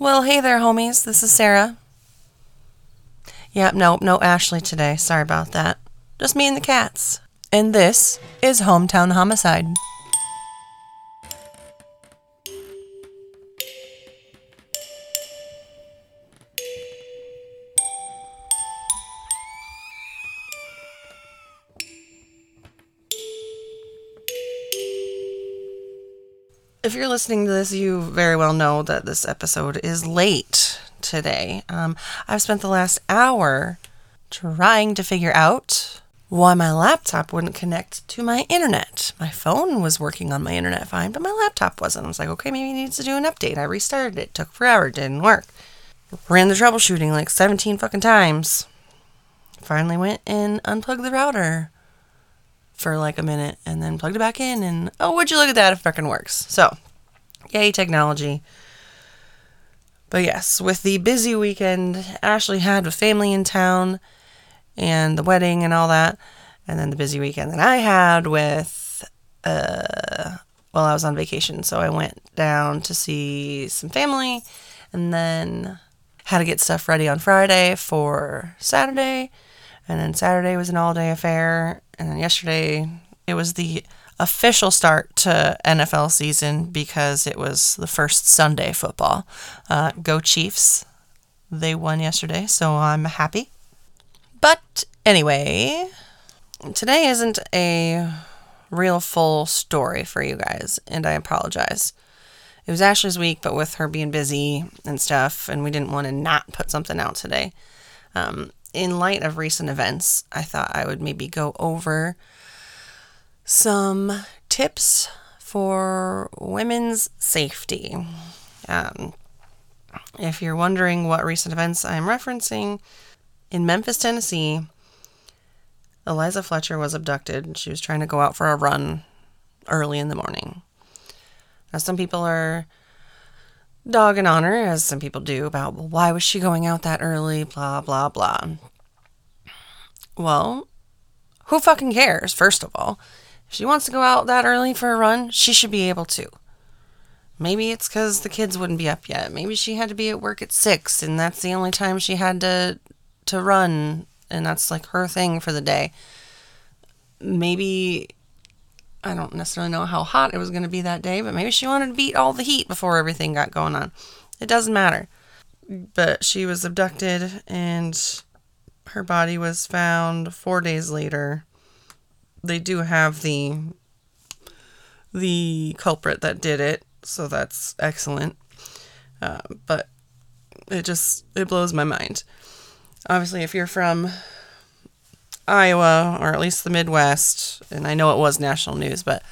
Well, hey there, homies. This is Sarah. Yep, nope, no Ashley today. Sorry about that. Just me and the cats. And this is Hometown Homicide. If you're listening to this, you very well know that this episode is late today. Um, I've spent the last hour trying to figure out why my laptop wouldn't connect to my internet. My phone was working on my internet fine, but my laptop wasn't. I was like, okay, maybe it needs to do an update. I restarted it. Took forever. Didn't work. Ran the troubleshooting like 17 fucking times. Finally went and unplugged the router for like a minute and then plugged it back in and oh would you look at that it fucking works so yay technology but yes with the busy weekend ashley had with family in town and the wedding and all that and then the busy weekend that i had with uh well i was on vacation so i went down to see some family and then had to get stuff ready on friday for saturday and then Saturday was an all day affair. And then yesterday, it was the official start to NFL season because it was the first Sunday football. Uh, go Chiefs. They won yesterday, so I'm happy. But anyway, today isn't a real full story for you guys, and I apologize. It was Ashley's week, but with her being busy and stuff, and we didn't want to not put something out today. Um, in light of recent events, I thought I would maybe go over some tips for women's safety. Um, if you're wondering what recent events I'm referencing, in Memphis, Tennessee, Eliza Fletcher was abducted. She was trying to go out for a run early in the morning. Now, some people are dogging on her, as some people do, about well, why was she going out that early, blah, blah, blah. Well, who fucking cares, first of all? If she wants to go out that early for a run, she should be able to. Maybe it's because the kids wouldn't be up yet. Maybe she had to be at work at six, and that's the only time she had to to run, and that's like her thing for the day. Maybe I don't necessarily know how hot it was going to be that day, but maybe she wanted to beat all the heat before everything got going on. It doesn't matter. But she was abducted and her body was found 4 days later. They do have the the culprit that did it, so that's excellent. Uh, but it just it blows my mind. Obviously, if you're from Iowa, or at least the Midwest, and I know it was national news, but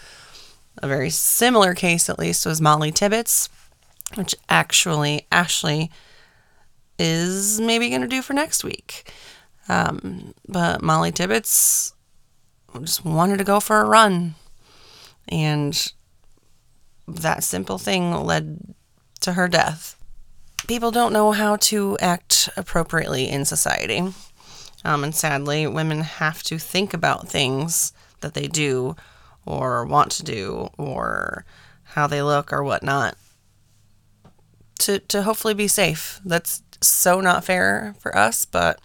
a very similar case, at least, was Molly Tibbetts, which actually Ashley is maybe going to do for next week. Um, but Molly Tibbetts just wanted to go for a run, and that simple thing led to her death. People don't know how to act appropriately in society. Um, and sadly, women have to think about things that they do or want to do or how they look or whatnot to, to hopefully be safe. That's so not fair for us, but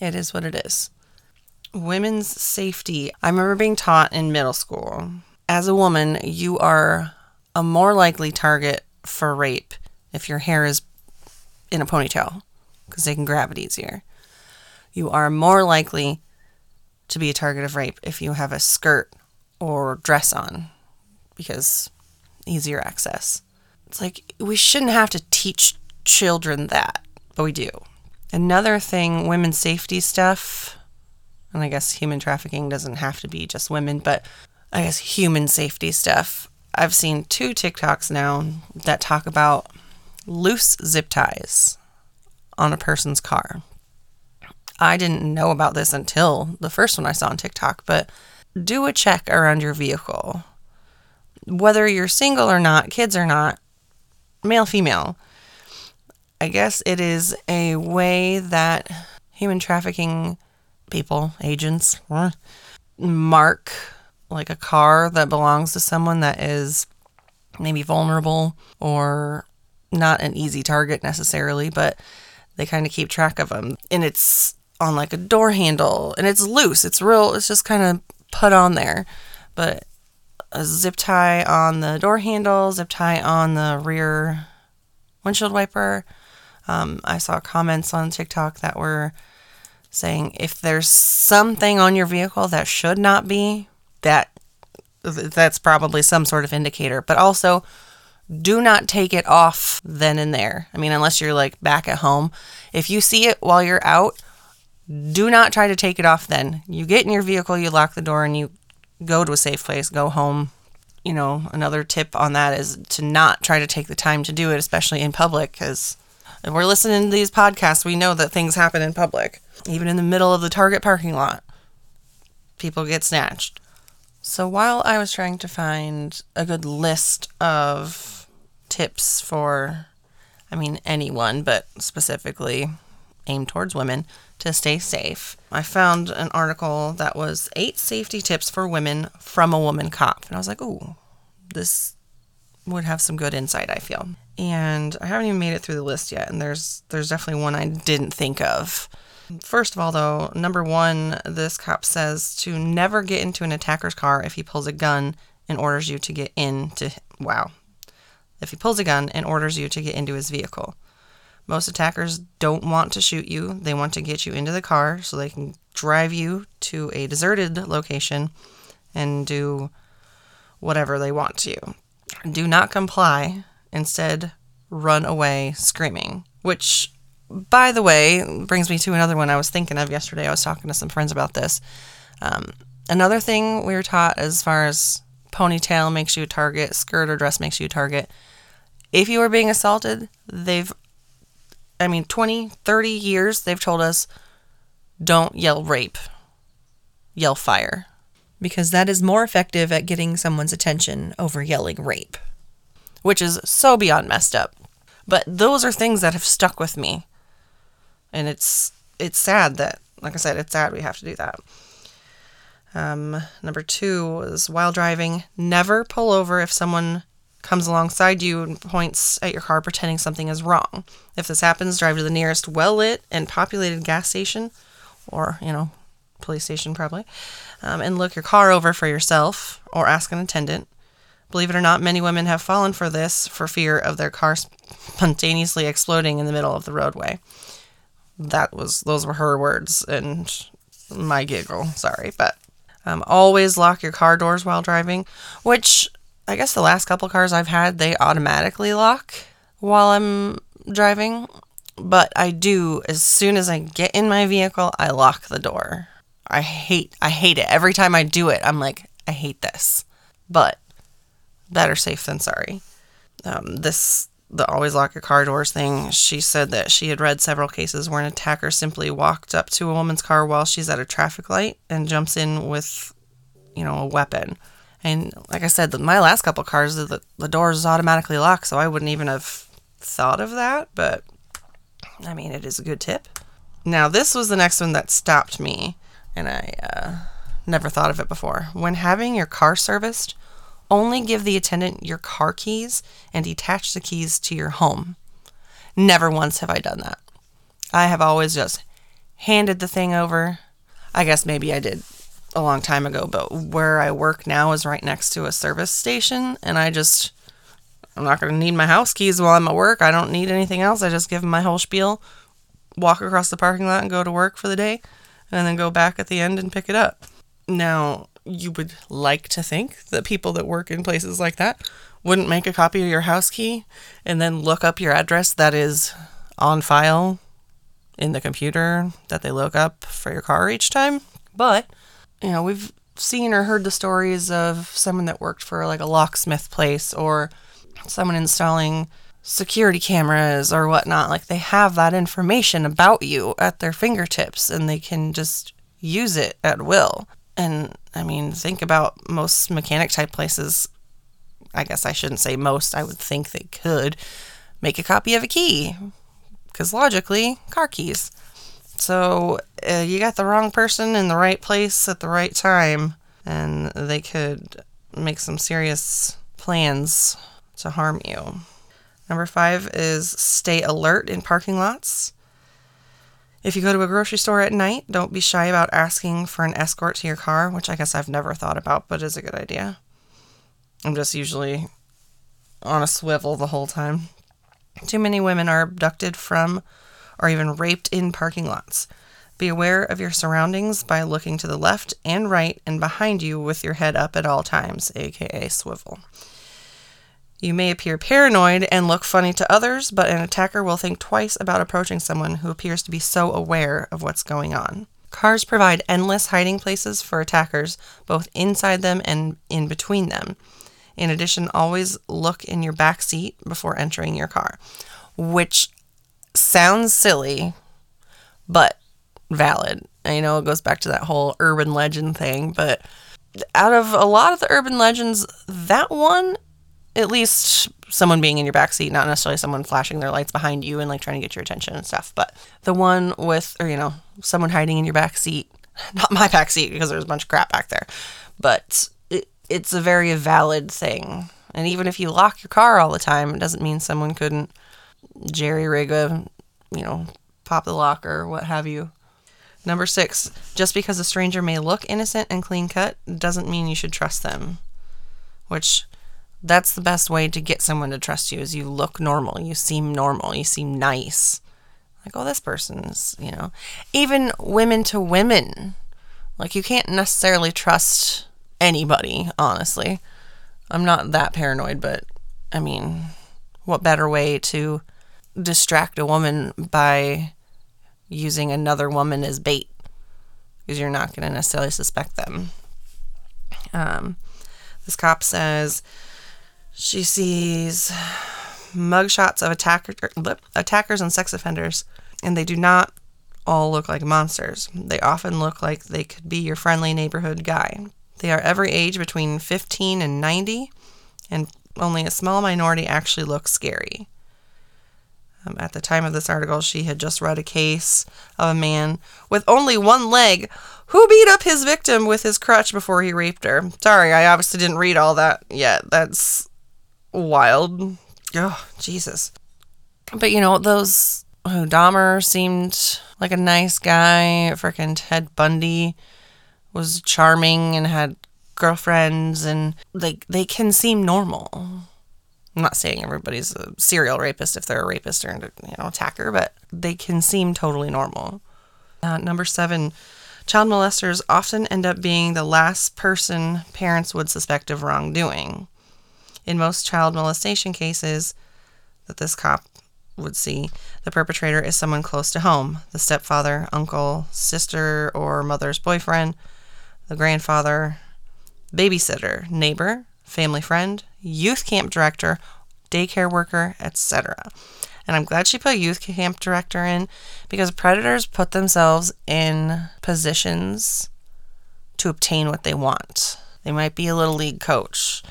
it is what it is. Women's safety. I remember being taught in middle school as a woman, you are a more likely target for rape if your hair is in a ponytail because they can grab it easier you are more likely to be a target of rape if you have a skirt or dress on because easier access. It's like we shouldn't have to teach children that, but we do. Another thing, women's safety stuff, and I guess human trafficking doesn't have to be just women, but I guess human safety stuff. I've seen two TikToks now that talk about loose zip ties on a person's car. I didn't know about this until the first one I saw on TikTok, but do a check around your vehicle. Whether you're single or not, kids or not, male, female. I guess it is a way that human trafficking people, agents, mark like a car that belongs to someone that is maybe vulnerable or not an easy target necessarily, but they kind of keep track of them. And it's on like a door handle and it's loose. It's real, it's just kind of put on there. But a zip tie on the door handle, zip tie on the rear windshield wiper. Um, I saw comments on TikTok that were saying if there's something on your vehicle that should not be, that that's probably some sort of indicator. But also, do not take it off then and there. I mean, unless you're like back at home. If you see it while you're out, do not try to take it off then. You get in your vehicle, you lock the door, and you go to a safe place, go home. You know, another tip on that is to not try to take the time to do it, especially in public, because if we're listening to these podcasts, we know that things happen in public, even in the middle of the Target parking lot. People get snatched. So while I was trying to find a good list of tips for, I mean, anyone, but specifically aimed towards women to stay safe, I found an article that was eight safety tips for women from a woman cop. And I was like, ooh, this would have some good insight, I feel. And I haven't even made it through the list yet, and there's there's definitely one I didn't think of. First of all, though, number one, this cop says to never get into an attacker's car if he pulls a gun and orders you to get into. Wow. If he pulls a gun and orders you to get into his vehicle. Most attackers don't want to shoot you, they want to get you into the car so they can drive you to a deserted location and do whatever they want to you. Do not comply. Instead, run away screaming, which by the way, brings me to another one I was thinking of yesterday. I was talking to some friends about this. Um, another thing we were taught as far as ponytail makes you a target, skirt or dress makes you a target. If you are being assaulted, they've, I mean, 20, 30 years, they've told us don't yell rape, yell fire. Because that is more effective at getting someone's attention over yelling rape, which is so beyond messed up. But those are things that have stuck with me and it's it's sad that like I said, it's sad we have to do that. Um, number two was while driving, never pull over if someone comes alongside you and points at your car pretending something is wrong. If this happens, drive to the nearest well lit and populated gas station, or, you know, police station probably, um, and look your car over for yourself or ask an attendant. Believe it or not, many women have fallen for this for fear of their car spontaneously exploding in the middle of the roadway that was those were her words and my giggle. Sorry, but um, always lock your car doors while driving. Which I guess the last couple cars I've had they automatically lock while I'm driving, but I do as soon as I get in my vehicle, I lock the door. I hate I hate it every time I do it. I'm like I hate this, but better safe than sorry. Um, this the always lock your car doors thing, she said that she had read several cases where an attacker simply walked up to a woman's car while she's at a traffic light and jumps in with, you know, a weapon. And like I said, my last couple cars, the, the doors automatically lock, so I wouldn't even have thought of that. But I mean, it is a good tip. Now, this was the next one that stopped me, and I uh, never thought of it before. When having your car serviced, only give the attendant your car keys and detach the keys to your home. Never once have I done that. I have always just handed the thing over. I guess maybe I did a long time ago, but where I work now is right next to a service station, and I just, I'm not going to need my house keys while I'm at work. I don't need anything else. I just give them my whole spiel, walk across the parking lot, and go to work for the day, and then go back at the end and pick it up. Now, you would like to think that people that work in places like that wouldn't make a copy of your house key and then look up your address that is on file in the computer that they look up for your car each time. But, you know, we've seen or heard the stories of someone that worked for like a locksmith place or someone installing security cameras or whatnot. Like they have that information about you at their fingertips and they can just use it at will. And I mean, think about most mechanic type places. I guess I shouldn't say most, I would think they could make a copy of a key. Because logically, car keys. So uh, you got the wrong person in the right place at the right time, and they could make some serious plans to harm you. Number five is stay alert in parking lots. If you go to a grocery store at night, don't be shy about asking for an escort to your car, which I guess I've never thought about, but is a good idea. I'm just usually on a swivel the whole time. Too many women are abducted from or even raped in parking lots. Be aware of your surroundings by looking to the left and right and behind you with your head up at all times, aka swivel. You may appear paranoid and look funny to others, but an attacker will think twice about approaching someone who appears to be so aware of what's going on. Cars provide endless hiding places for attackers, both inside them and in between them. In addition, always look in your back seat before entering your car, which sounds silly, but valid. I know it goes back to that whole urban legend thing, but out of a lot of the urban legends, that one, at least someone being in your back seat, not necessarily someone flashing their lights behind you and like trying to get your attention and stuff, but the one with, or you know, someone hiding in your back seat, not my back seat because there's a bunch of crap back there, but it's a very valid thing. And even if you lock your car all the time, it doesn't mean someone couldn't jerry rig a, you know, pop the lock or what have you. Number six, just because a stranger may look innocent and clean cut doesn't mean you should trust them. Which, that's the best way to get someone to trust you is you look normal, you seem normal, you seem nice. Like, oh, this person's, you know, even women to women. Like, you can't necessarily trust anybody, honestly. I'm not that paranoid, but I mean, what better way to distract a woman by using another woman as bait? Because you're not going to necessarily suspect them. Um, this cop says she sees mugshots of attacker, attackers and sex offenders, and they do not all look like monsters. They often look like they could be your friendly neighborhood guy. They are every age between 15 and 90, and only a small minority actually look scary. Um, at the time of this article, she had just read a case of a man with only one leg who beat up his victim with his crutch before he raped her. Sorry, I obviously didn't read all that yet. That's wild. Oh, Jesus. But you know, those who Dahmer seemed like a nice guy, freaking Ted Bundy was charming and had girlfriends and like they can seem normal. I'm not saying everybody's a serial rapist if they're a rapist or you know attacker, but they can seem totally normal. Uh, number seven, child molesters often end up being the last person parents would suspect of wrongdoing. In most child molestation cases that this cop would see, the perpetrator is someone close to home the stepfather, uncle, sister, or mother's boyfriend the grandfather, babysitter, neighbor, family friend, youth camp director, daycare worker, etc. And I'm glad she put youth camp director in because predators put themselves in positions to obtain what they want. They might be a little league coach.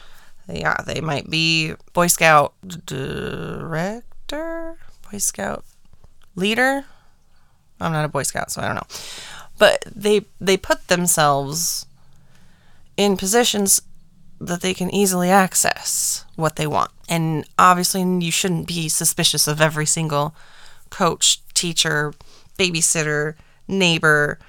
Yeah, they might be Boy Scout director, Boy Scout leader. I'm not a Boy Scout, so I don't know but they they put themselves in positions that they can easily access what they want. And obviously, you shouldn't be suspicious of every single coach, teacher, babysitter, neighbor,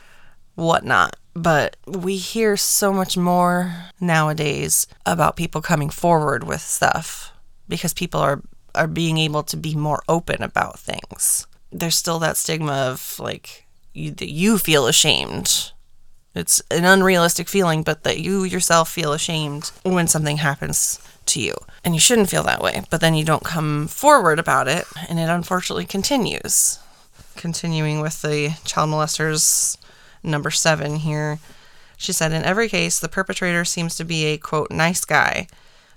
whatnot. But we hear so much more nowadays about people coming forward with stuff because people are, are being able to be more open about things. There's still that stigma of like, you, that you feel ashamed. It's an unrealistic feeling, but that you yourself feel ashamed when something happens to you. And you shouldn't feel that way, but then you don't come forward about it, and it unfortunately continues. Continuing with the child molesters number seven here, she said, In every case, the perpetrator seems to be a quote, nice guy.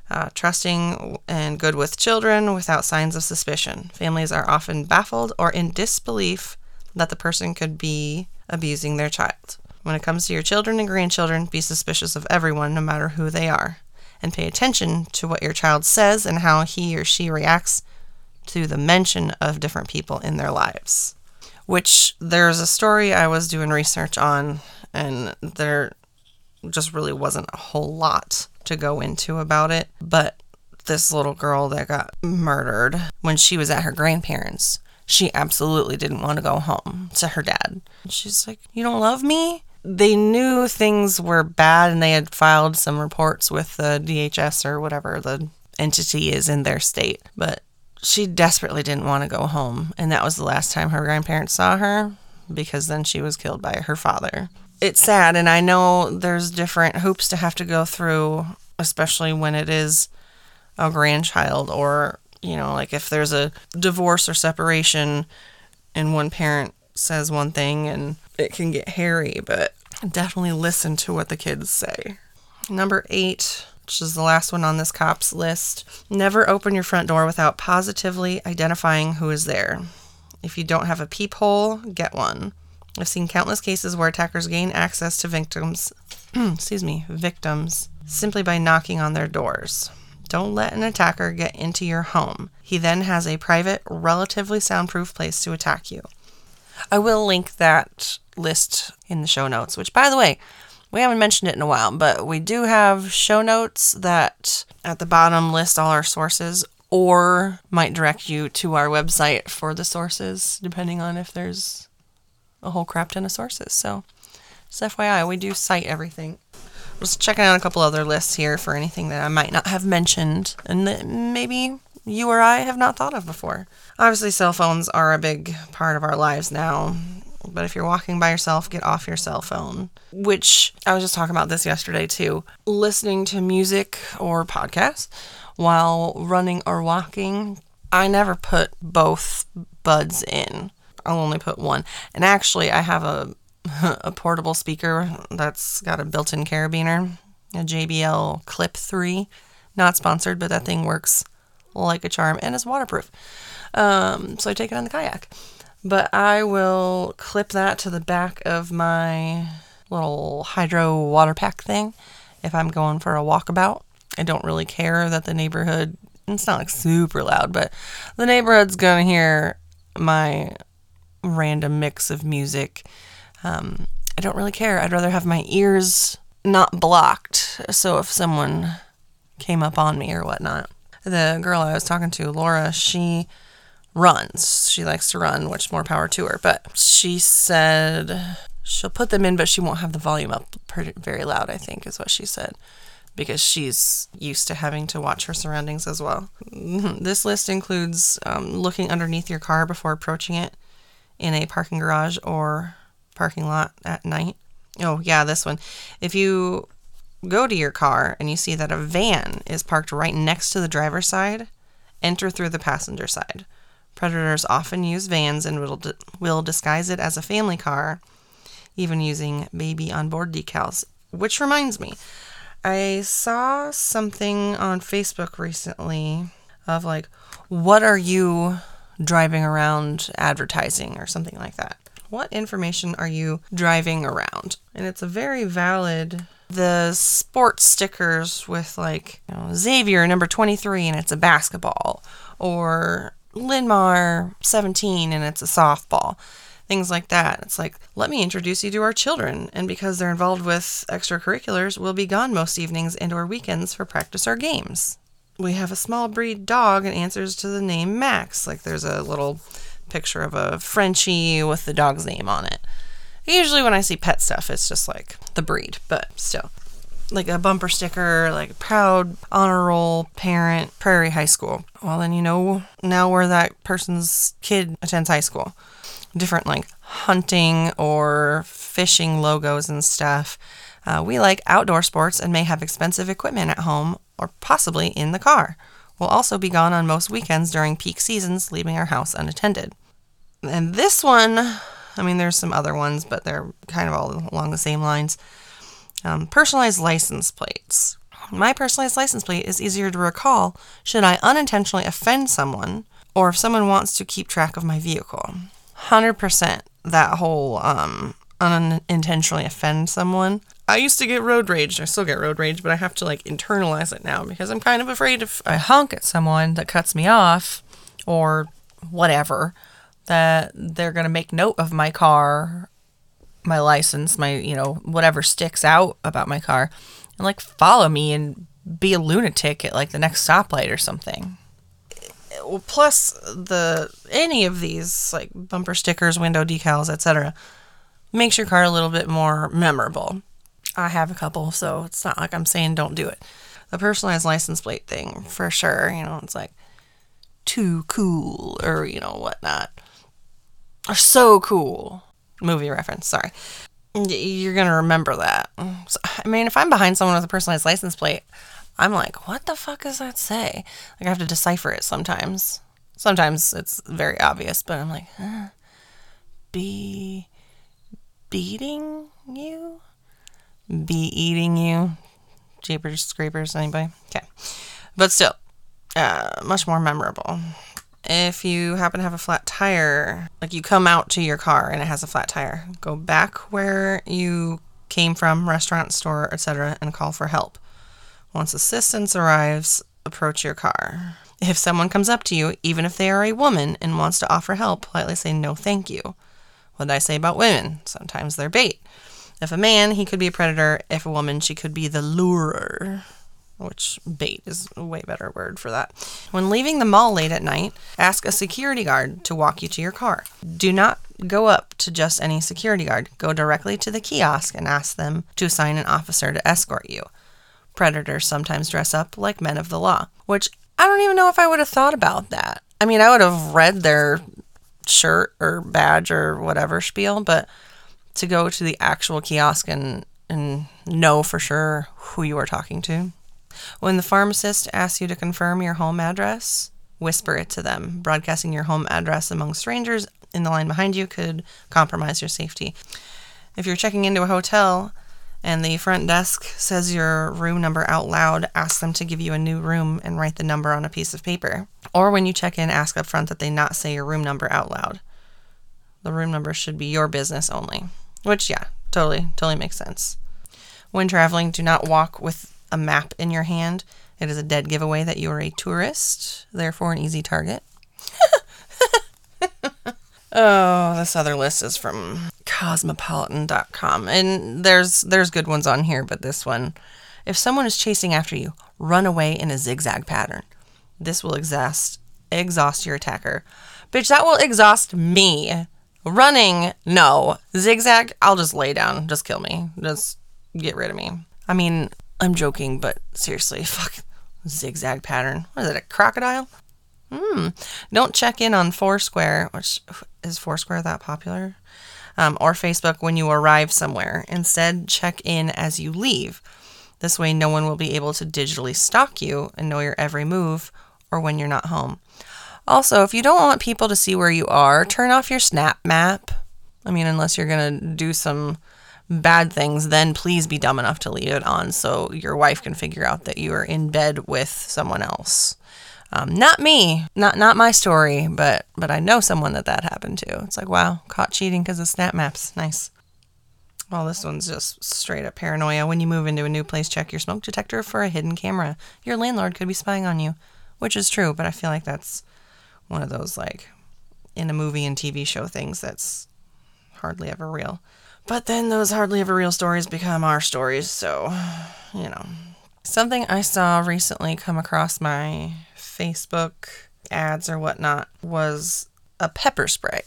Uh, trusting and good with children without signs of suspicion. Families are often baffled or in disbelief that the person could be abusing their child. When it comes to your children and grandchildren, be suspicious of everyone, no matter who they are, and pay attention to what your child says and how he or she reacts to the mention of different people in their lives. Which there's a story I was doing research on, and there just really wasn't a whole lot to go into about it. But this little girl that got murdered when she was at her grandparents. She absolutely didn't want to go home to her dad. She's like, You don't love me? They knew things were bad and they had filed some reports with the DHS or whatever the entity is in their state. But she desperately didn't want to go home. And that was the last time her grandparents saw her because then she was killed by her father. It's sad, and I know there's different hoops to have to go through, especially when it is a grandchild or, you know, like if there's a divorce or separation and one parent says one thing and it can get hairy, but definitely listen to what the kids say. Number eight, which is the last one on this cop's list never open your front door without positively identifying who is there. If you don't have a peephole, get one. I've seen countless cases where attackers gain access to victims, excuse me, victims simply by knocking on their doors. Don't let an attacker get into your home. He then has a private, relatively soundproof place to attack you. I will link that list in the show notes, which, by the way, we haven't mentioned it in a while, but we do have show notes that at the bottom list all our sources or might direct you to our website for the sources, depending on if there's a whole crap ton of sources. So, just FYI, we do cite everything. Just checking out a couple other lists here for anything that I might not have mentioned and that maybe you or I have not thought of before. Obviously, cell phones are a big part of our lives now. But if you're walking by yourself, get off your cell phone. Which I was just talking about this yesterday too. Listening to music or podcasts while running or walking. I never put both buds in. I'll only put one. And actually, I have a a portable speaker that's got a built-in carabiner, a JBL Clip 3. Not sponsored, but that thing works like a charm and is waterproof. Um, so I take it on the kayak. But I will clip that to the back of my little hydro water pack thing if I'm going for a walkabout. I don't really care that the neighborhood, it's not like super loud, but the neighborhood's gonna hear my random mix of music. Um, I don't really care. I'd rather have my ears not blocked. So if someone came up on me or whatnot, the girl I was talking to, Laura, she runs. She likes to run, which more power to her. But she said she'll put them in, but she won't have the volume up very loud, I think, is what she said. Because she's used to having to watch her surroundings as well. This list includes um, looking underneath your car before approaching it in a parking garage or parking lot at night. Oh, yeah, this one. If you go to your car and you see that a van is parked right next to the driver's side, enter through the passenger side. Predators often use vans and will, will disguise it as a family car, even using baby on board decals. Which reminds me, I saw something on Facebook recently of like, what are you driving around advertising or something like that? What information are you driving around? And it's a very valid the sports stickers with like you know, Xavier number 23 and it's a basketball or Linn-Mar 17 and it's a softball. Things like that. It's like, let me introduce you to our children. And because they're involved with extracurriculars, we'll be gone most evenings and or weekends for practice or games. We have a small breed dog and answers to the name Max. Like there's a little picture of a Frenchie with the dog's name on it. Usually when I see pet stuff, it's just like the breed, but still like a bumper sticker, like proud honor roll parent, Prairie High School. Well, then you know now where that person's kid attends high school. Different like hunting or fishing logos and stuff. Uh, we like outdoor sports and may have expensive equipment at home or possibly in the car. We'll also be gone on most weekends during peak seasons, leaving our house unattended. And this one, I mean, there's some other ones, but they're kind of all along the same lines. Um, personalized license plates. My personalized license plate is easier to recall should I unintentionally offend someone or if someone wants to keep track of my vehicle. 100% that whole um, unintentionally offend someone. I used to get road rage. I still get road rage, but I have to like internalize it now because I'm kind of afraid if I honk at someone that cuts me off or whatever, that they're going to make note of my car my license, my, you know, whatever sticks out about my car and like follow me and be a lunatic at like the next stoplight or something. Well, plus the any of these like bumper stickers, window decals, etc. makes your car a little bit more memorable. I have a couple, so it's not like I'm saying don't do it. The personalized license plate thing, for sure. You know, it's like too cool or you know whatnot. Or so cool. Movie reference. Sorry. You're gonna remember that. So, I mean, if I'm behind someone with a personalized license plate, I'm like, what the fuck does that say? Like, I have to decipher it sometimes. Sometimes it's very obvious, but I'm like, huh? be beating you, be eating you. Jeepers, creepers, anybody? Okay, but still, uh, much more memorable. If you happen to have a flat tire, like you come out to your car and it has a flat tire, go back where you came from, restaurant, store, etc., and call for help. Once assistance arrives, approach your car. If someone comes up to you, even if they are a woman, and wants to offer help, politely say no thank you. What did I say about women? Sometimes they're bait. If a man, he could be a predator. If a woman, she could be the lurer which bait is a way better word for that. When leaving the mall late at night, ask a security guard to walk you to your car. Do not go up to just any security guard. Go directly to the kiosk and ask them to assign an officer to escort you. Predators sometimes dress up like men of the law, which I don't even know if I would have thought about that. I mean, I would have read their shirt or badge or whatever spiel, but to go to the actual kiosk and and know for sure who you are talking to when the pharmacist asks you to confirm your home address, whisper it to them. Broadcasting your home address among strangers in the line behind you could compromise your safety. If you're checking into a hotel and the front desk says your room number out loud, ask them to give you a new room and write the number on a piece of paper. Or when you check in, ask up front that they not say your room number out loud. The room number should be your business only. Which, yeah, totally, totally makes sense. When traveling, do not walk with a map in your hand. It is a dead giveaway that you are a tourist, therefore an easy target. oh, this other list is from cosmopolitan.com and there's there's good ones on here, but this one, if someone is chasing after you, run away in a zigzag pattern. This will exhaust exhaust your attacker. Bitch, that will exhaust me. Running, no. Zigzag, I'll just lay down. Just kill me. Just get rid of me. I mean, I'm joking, but seriously, fuck zigzag pattern. What is it, a crocodile? Hmm. Don't check in on Foursquare, which is Foursquare that popular? Um, or Facebook when you arrive somewhere. Instead, check in as you leave. This way, no one will be able to digitally stalk you and know your every move or when you're not home. Also, if you don't want people to see where you are, turn off your Snap Map. I mean, unless you're going to do some bad things, then please be dumb enough to leave it on so your wife can figure out that you are in bed with someone else. Um, not me, not not my story, but but I know someone that that happened to. It's like wow, caught cheating because of snap maps. Nice. Well, this one's just straight up paranoia. When you move into a new place, check your smoke detector for a hidden camera. Your landlord could be spying on you, which is true, but I feel like that's one of those like in a movie and TV show things that's hardly ever real. But then those hardly ever real stories become our stories, so, you know. Something I saw recently come across my Facebook ads or whatnot was a pepper spray.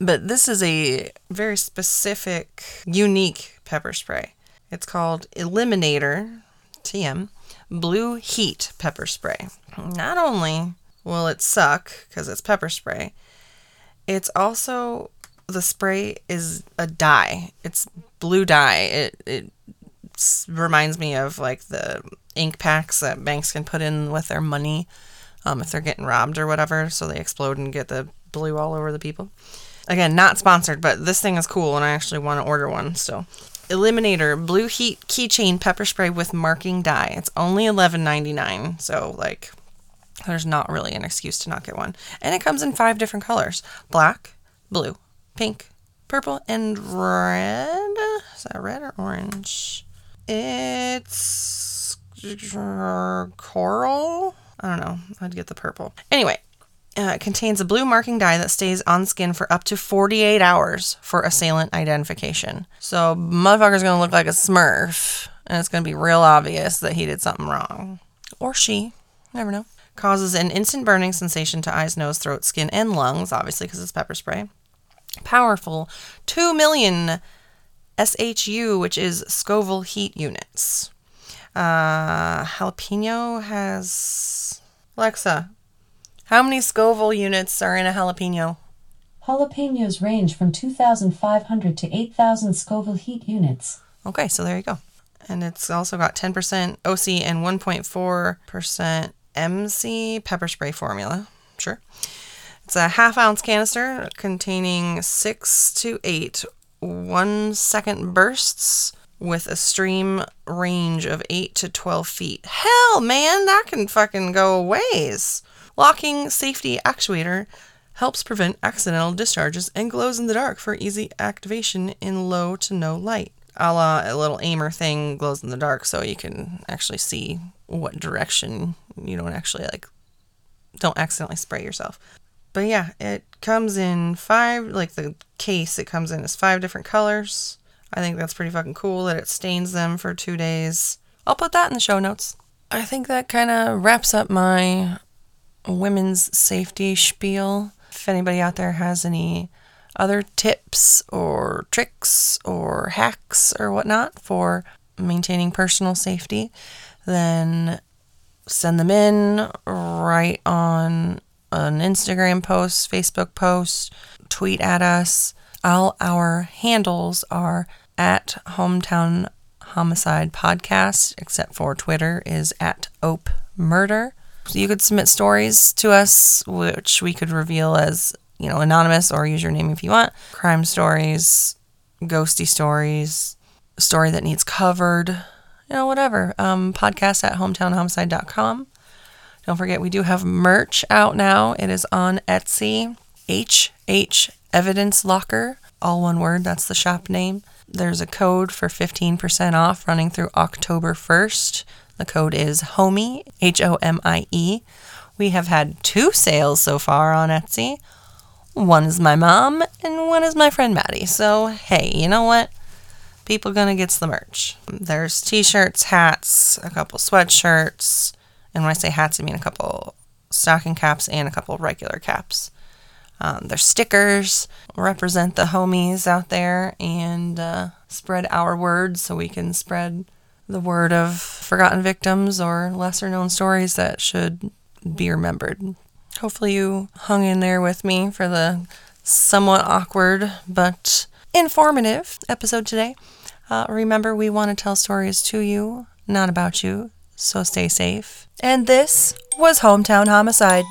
But this is a very specific, unique pepper spray. It's called Eliminator TM Blue Heat Pepper Spray. Not only will it suck because it's pepper spray, it's also the spray is a dye. It's blue dye. It it reminds me of like the ink packs that banks can put in with their money um, if they're getting robbed or whatever, so they explode and get the blue all over the people. Again, not sponsored, but this thing is cool, and I actually want to order one So, Eliminator Blue Heat Keychain Pepper Spray with marking dye. It's only eleven ninety nine, so like, there's not really an excuse to not get one. And it comes in five different colors: black, blue, pink, purple, and red. Is that red or orange? It's coral. I don't know. I'd get the purple. Anyway, uh, it contains a blue marking dye that stays on skin for up to 48 hours for assailant identification. So, motherfucker's gonna look like a smurf, and it's gonna be real obvious that he did something wrong. or she, never know. Causes an instant burning sensation to eyes, nose, throat, skin, and lungs, obviously because it's pepper spray. Powerful 2 million SHU, which is Scoville heat units. Uh, jalapeno has. Alexa, how many Scoville units are in a jalapeno? Jalapenos range from 2,500 to 8,000 Scoville heat units. Okay, so there you go. And it's also got 10% OC and 1.4% MC pepper spray formula. Sure. It's a half ounce canister containing six to eight one second bursts with a stream range of 8 to 12 feet. Hell, man, that can fucking go ways. Locking safety actuator helps prevent accidental discharges and glows in the dark for easy activation in low to no light. A la a little aimer thing glows in the dark so you can actually see what direction you don't actually like don't accidentally spray yourself. But yeah, it comes in five like the case it comes in is five different colors. I think that's pretty fucking cool that it stains them for 2 days. I'll put that in the show notes. I think that kind of wraps up my women's safety spiel. If anybody out there has any other tips or tricks or hacks or whatnot for maintaining personal safety, then send them in right on an Instagram post, Facebook post, tweet at us. All our handles are at Hometown Homicide Podcast, except for Twitter is at Ope Murder. So you could submit stories to us, which we could reveal as, you know, anonymous or use your name if you want. Crime stories, ghosty stories, story that needs covered, you know, whatever. Um, podcast at hometownhomicide.com. Don't forget, we do have merch out now. It is on Etsy. HH Evidence Locker, all one word, that's the shop name. There's a code for 15% off running through October 1st. The code is HOMIE, H O M I E. We have had two sales so far on Etsy. One is my mom, and one is my friend Maddie. So, hey, you know what? People gonna get the merch. There's t-shirts, hats, a couple sweatshirts, and when I say hats, I mean a couple stocking caps and a couple regular caps. Um, there's stickers, represent the homies out there and uh, spread our word so we can spread the word of forgotten victims or lesser known stories that should be remembered. Hopefully, you hung in there with me for the somewhat awkward but informative episode today. Uh, remember, we want to tell stories to you, not about you, so stay safe. And this was Hometown Homicide.